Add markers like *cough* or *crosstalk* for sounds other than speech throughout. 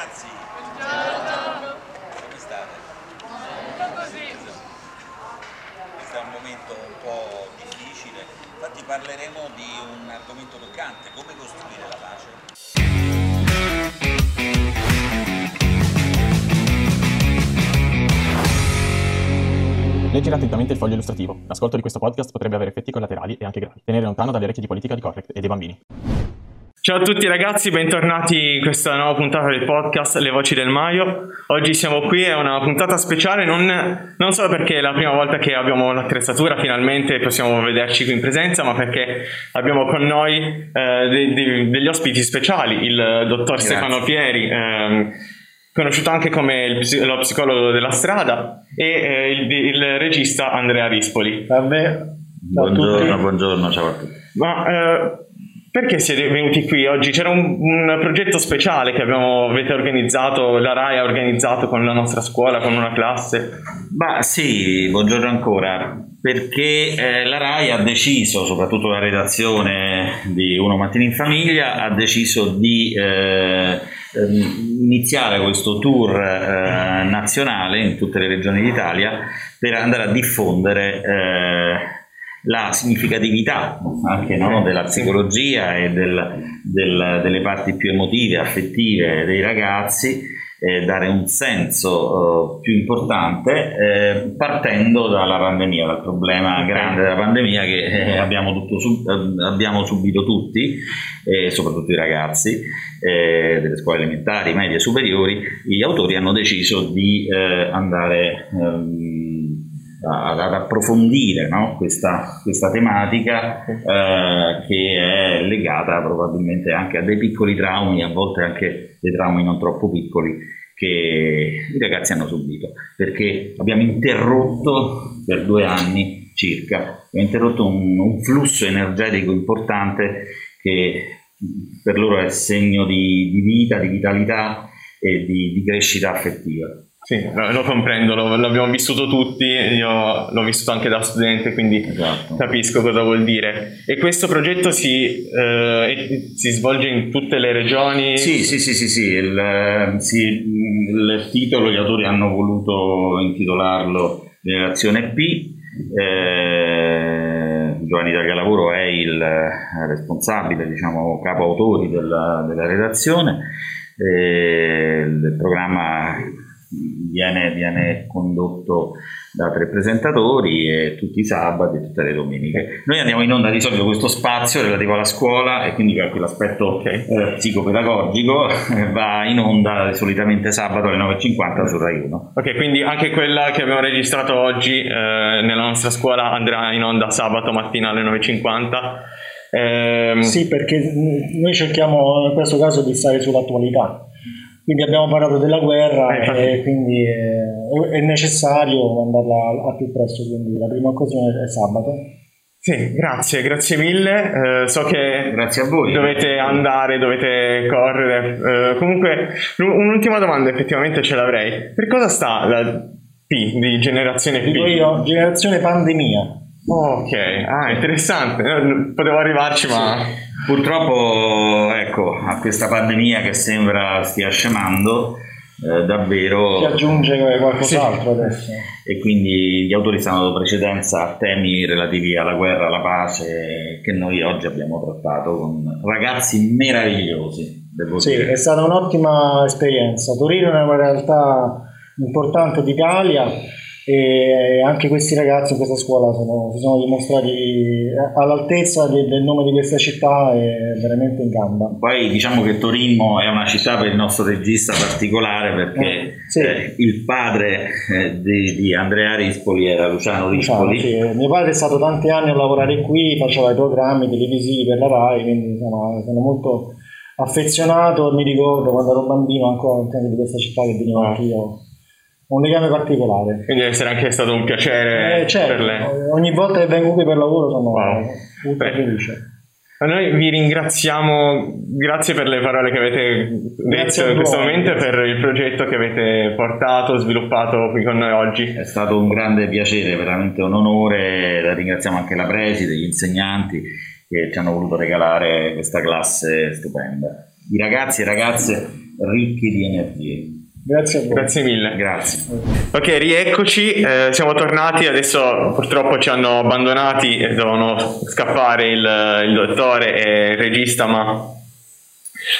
ragazzi! Buongiorno! Come state? Questo è un momento un po' difficile, infatti parleremo di un argomento toccante, come costruire la pace. Leggere attentamente il foglio illustrativo. L'ascolto di questo podcast potrebbe avere effetti collaterali e anche gravi. Tenere lontano dalle orecchie di politica di correct e dei bambini. Ciao a tutti ragazzi, bentornati in questa nuova puntata del podcast Le Voci del Maio. Oggi siamo qui, è una puntata speciale non, non solo perché è la prima volta che abbiamo l'attrezzatura finalmente e possiamo vederci qui in presenza, ma perché abbiamo con noi eh, de- de- degli ospiti speciali, il dottor Stefano Pieri, ehm, conosciuto anche come il lo psicologo della strada, e eh, il, il regista Andrea Rispoli. A Buongiorno, tutti. buongiorno, ciao a tutti. Ma eh, perché siete venuti qui oggi? C'era un, un progetto speciale che abbiamo, avete organizzato, la RAI ha organizzato con la nostra scuola, con una classe. Ma sì, buongiorno ancora, perché eh, la RAI ha deciso, soprattutto la redazione di Uno Mattino in Famiglia, ha deciso di eh, ehm, iniziare questo tour eh, nazionale in tutte le regioni d'Italia per andare a diffondere eh, la significatività anche no, della psicologia e del- del- delle parti più emotive, affettive dei ragazzi eh, dare un senso eh, più importante eh, partendo dalla pandemia, dal problema grande della pandemia che eh, abbiamo, tutto sub- eh, abbiamo subito tutti, soprattutto i ragazzi eh, delle scuole elementari, medie e superiori, gli autori hanno deciso di andare ehm, ad, ad approfondire no, questa, questa tematica eh, che è legata probabilmente anche a dei piccoli traumi, a volte anche dei traumi non troppo piccoli che i ragazzi hanno subito, perché abbiamo interrotto per due anni circa, abbiamo interrotto un, un flusso energetico importante che per loro è segno di, di vita, di vitalità e di, di crescita affettiva. Sì, lo, lo comprendo, lo- l'abbiamo vissuto tutti, io l'ho vissuto anche da studente, quindi Esatto. capisco cosa vuol dire. E questo progetto si, eh, si svolge in tutte le regioni? Sì, sì, sì, sì, sì, il, sì, il titolo gli autori hanno voluto intitolarlo Generazione P. Eh, Giovanni Italia Lavoro è il responsabile, diciamo, capo autori della, della redazione. Eh, il programma viene, viene condotto da tre presentatori e tutti i sabati e tutte le domeniche. Noi andiamo in onda di solito questo spazio relativo alla scuola e quindi per quell'aspetto eh, psicopedagogico eh, *laughs* va in onda solitamente sabato alle 9.50 su Rai 1. Ok, quindi anche quella che abbiamo registrato oggi eh, nella nostra scuola andrà in onda sabato mattina alle 9.50. Ehm, Sì, perché noi cerchiamo in questo caso di stare sull'attualità. Quindi abbiamo parlato della guerra Eh, e quindi eh, è necessario andarla al- più presto, quindi la prima occasione è sabato. sì, grazie, grazie mille. Eh, so che Grazie a voi. dovete andare, dovete correre. Eh, comunque, l- un'ultima domanda effettivamente ce l'avrei. Per cosa sta la P di generazione P? Dico io, generazione pandemia. Oh, ok, ah, interessante. Eh, Potevo arrivarci, ma Purtroppo, ecco, a questa pandemia che sembra stia scemando, eh, davvero... Si aggiunge qualcos'altro adesso. e quindi gli autori stanno dando precedenza a temi relativi alla guerra, alla pace che noi oggi abbiamo trattato con ragazzi meravigliosi, Sì, dire. è stata un'ottima esperienza. Torino è una realtà importante d'Italia e anche questi ragazzi in questa scuola sono- si sono dimostrati all'altezza de- del nome di questa città e veramente in gamba. Poi diciamo che Torino è una città per il nostro regista particolare perché Eh, sì. eh, il padre eh, di, di Andrea Rispoli era Luciano Diciamo, Rispoli. sì, Mio padre è stato tanti anni a lavorare qui, faceva i programmi televisivi per la RAI, quindi insomma, sono molto affezionato mi ricordo quando ero bambino ancora di questa città che venivo Ah. anch'io. Un legame particolare. quindi deve essere anche stato un piacere Eh, certo, per lei. ogni volta che vengo qui per lavoro sono Wow. molto Beh. felice. Noi vi ringraziamo, grazie per le parole che avete Grazie detto a in questo momento e per il progetto che avete portato, sviluppato qui con noi oggi. È stato un grande piacere, veramente un onore. La ringraziamo anche la preside, gli insegnanti che ci hanno voluto regalare questa classe stupenda. I ragazzi e ragazze ricchi di energie. Grazie a voi. Grazie mille. Grazie. Ok, rieccoci, eh, siamo tornati, adesso purtroppo ci hanno abbandonati e dovevano scappare il, il dottore e il regista, ma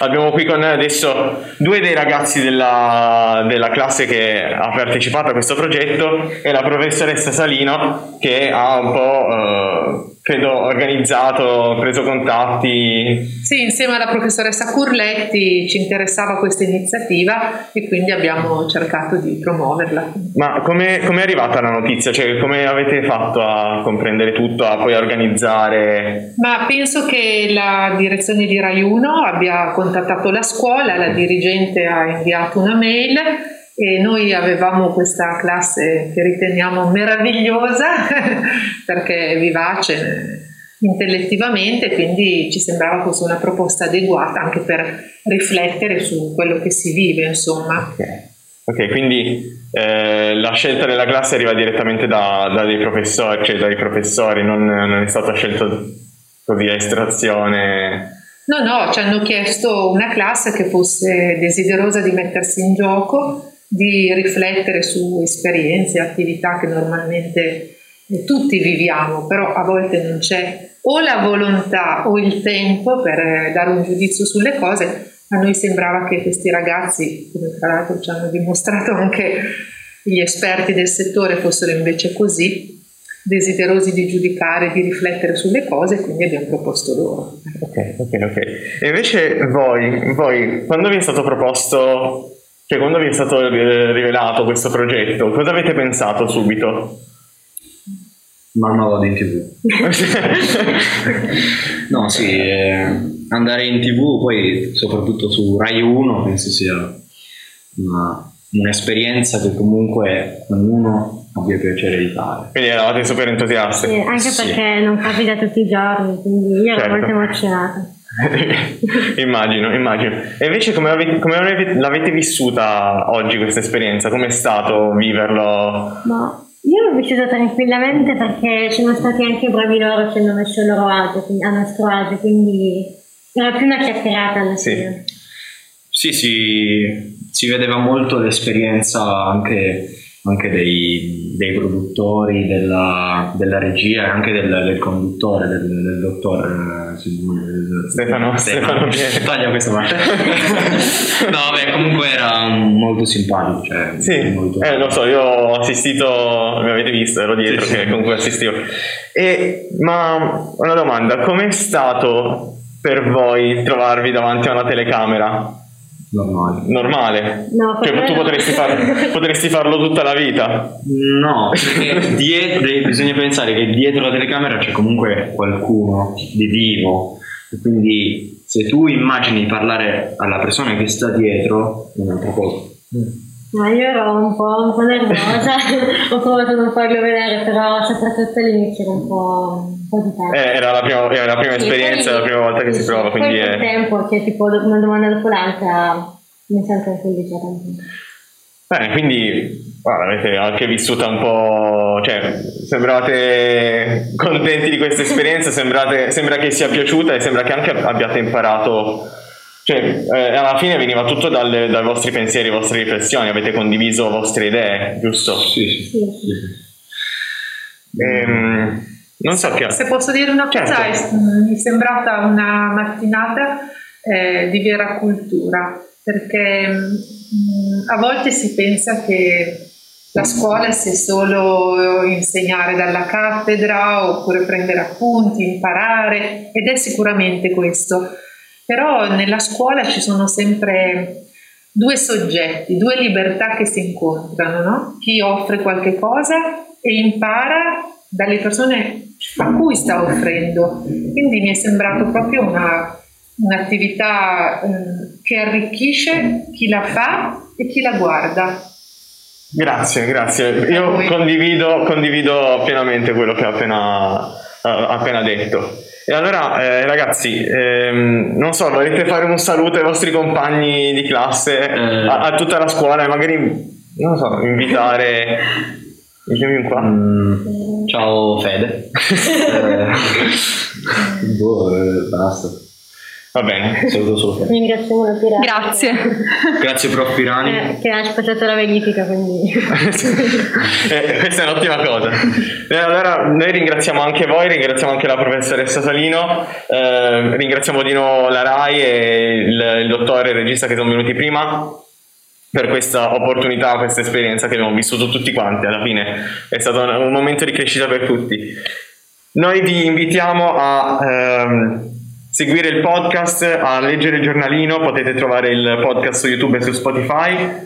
abbiamo qui con noi adesso due dei ragazzi della, della classe che ha partecipato a questo progetto e la professoressa Salino che ha un po', eh, credo, organizzato, preso contatti. Sì, insieme alla professoressa Curletti ci interessava questa iniziativa e quindi abbiamo cercato di promuoverla. Ma come è arrivata la notizia? Cioè, come avete fatto a comprendere tutto, a poi organizzare? Ma penso che la direzione di Rai 1 abbia contattato la scuola, la dirigente ha inviato una mail e noi avevamo questa classe che riteniamo meravigliosa *laughs* perché è vivace intellettivamente, quindi ci sembrava fosse una proposta adeguata anche per riflettere su quello che si vive, insomma. Ok, okay quindi eh, la scelta della classe arriva direttamente da, da dei professori, cioè dai professori, non, non è stata scelta così a estrazione. No, no, ci hanno chiesto una classe che fosse desiderosa di mettersi in gioco di riflettere su esperienze, attività che normalmente eh, tutti viviamo, però a volte non c'è o la volontà o il tempo per eh, dare un giudizio sulle cose. A noi sembrava che questi ragazzi, come tra l'altro ci hanno dimostrato anche gli esperti del settore, fossero invece così, desiderosi di giudicare, di riflettere sulle cose, quindi abbiamo proposto loro. Ok, ok, ok. E invece voi, voi quando vi è stato proposto cioè, quando vi è stato rivelato questo progetto, cosa avete pensato subito? Ma vado in tv. no, sì, eh, andare in tv, poi soprattutto su Rai 1, penso sia una, un'esperienza che comunque ognuno abbia piacere di fare. Quindi eravate super entusiasti. Sì, anche perché sì. non capita tutti i giorni, quindi io ero certo. molto emozionata. *laughs* immagino, immagino. E invece come, avete, come avete, l'avete vissuta oggi questa esperienza? Com'è stato viverlo? No, io l'ho vissuta tranquillamente perché sono stati anche bravi loro che hanno messo il loro agio, a nostro agio, quindi era più una chiacchierata alla sì. fine. Sì, sì, si vedeva molto l'esperienza anche anche dei, dei produttori, della, della, regia e anche del, del conduttore, del, del dottor eh, Stefano, Stefano, Stefano *laughs* taglia questa parte. *laughs* no, beh, comunque era molto simpatico. Cioè, sì, molto... Eh, lo so, io ho assistito, mi avete visto, ero dietro sì, che sì. comunque assistivo. E, ma una domanda, com'è stato per voi trovarvi davanti a una telecamera? Normale. Normale? No, cioè, tu potresti, far, *laughs* potresti, farlo tutta la vita? No, perché dietro, bisogna pensare che dietro la telecamera c'è comunque qualcuno di vivo. Quindi se tu immagini parlare alla persona che sta dietro, è un'altra cosa. Ma io ero un po', un po nervosa, *laughs* ho provato a non farlo vedere, però soprattutto all'inizio era un po', un po di tempo. Eh, era la prima, era la prima esperienza, poi, la prima volta che sì, si prova, quindi è... tempo, cioè tipo una domanda dopo l'altra, mi sento tranquillizzata un po'. Bene, quindi guarda, avete anche vissuta un po', cioè sembrate contenti di questa esperienza, sembrate, sembra che sia piaciuta e sembra che anche abbiate imparato cioè, eh, alla fine veniva tutto dalle, dai vostri pensieri, vostre riflessioni, avete condiviso vostre idee, giusto? Sì, sì. sì. Ehm, non so che... Se posso dire una cosa, certo. mi è sembrata una mattinata eh, di vera cultura, perché mh, mm, a volte si pensa che la scuola sia solo insegnare dalla cattedra oppure prendere appunti, imparare, ed è sicuramente questo però nella scuola ci sono sempre due soggetti, due libertà che si incontrano, no? chi offre qualche cosa e impara dalle persone a cui sta offrendo. Quindi mi è sembrato proprio una, un'attività eh, che arricchisce chi la fa e chi la guarda. Grazie, grazie. Io condivido, condivido pienamente quello che ha appena, appena detto. E allora, eh, ragazzi, ehm, non so, volete fare un saluto ai vostri compagni di classe, eh. a, a, tutta la scuola e magari, non so, invitare... Vieni qua. Mm, ciao Fede. *laughs* eh, *laughs* boh, eh, basta. Va bene, saluto solo te. Ringraziamo la Pirani. Grazie. Grazie prof Pirani. eh, che ha sposato la verifica, quindi... *laughs* Eh, questa è un'ottima cosa. Eh, allora, noi ringraziamo anche voi, ringraziamo anche la professoressa Salino, eh, ringraziamo di nuovo la RAI e il, il dottore e il regista che sono venuti prima per questa opportunità, questa esperienza che abbiamo vissuto tutti quanti. Alla fine è stato un, un momento di crescita per tutti. Noi vi invitiamo a ehm, seguire il podcast, a leggere il giornalino, potete trovare il podcast su YouTube e su Spotify.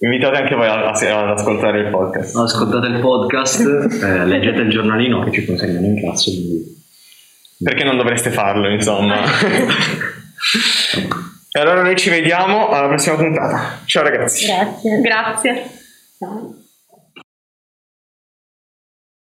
Invitate anche voi ad ascoltare il podcast. Ascoltate il podcast, eh, leggete il giornalino che ci consegnano in classe. quindi- Perché non dovreste farlo, insomma. e allora noi ci vediamo alla prossima puntata. Ciao ragazzi. Grazie. Grazie. Ciao.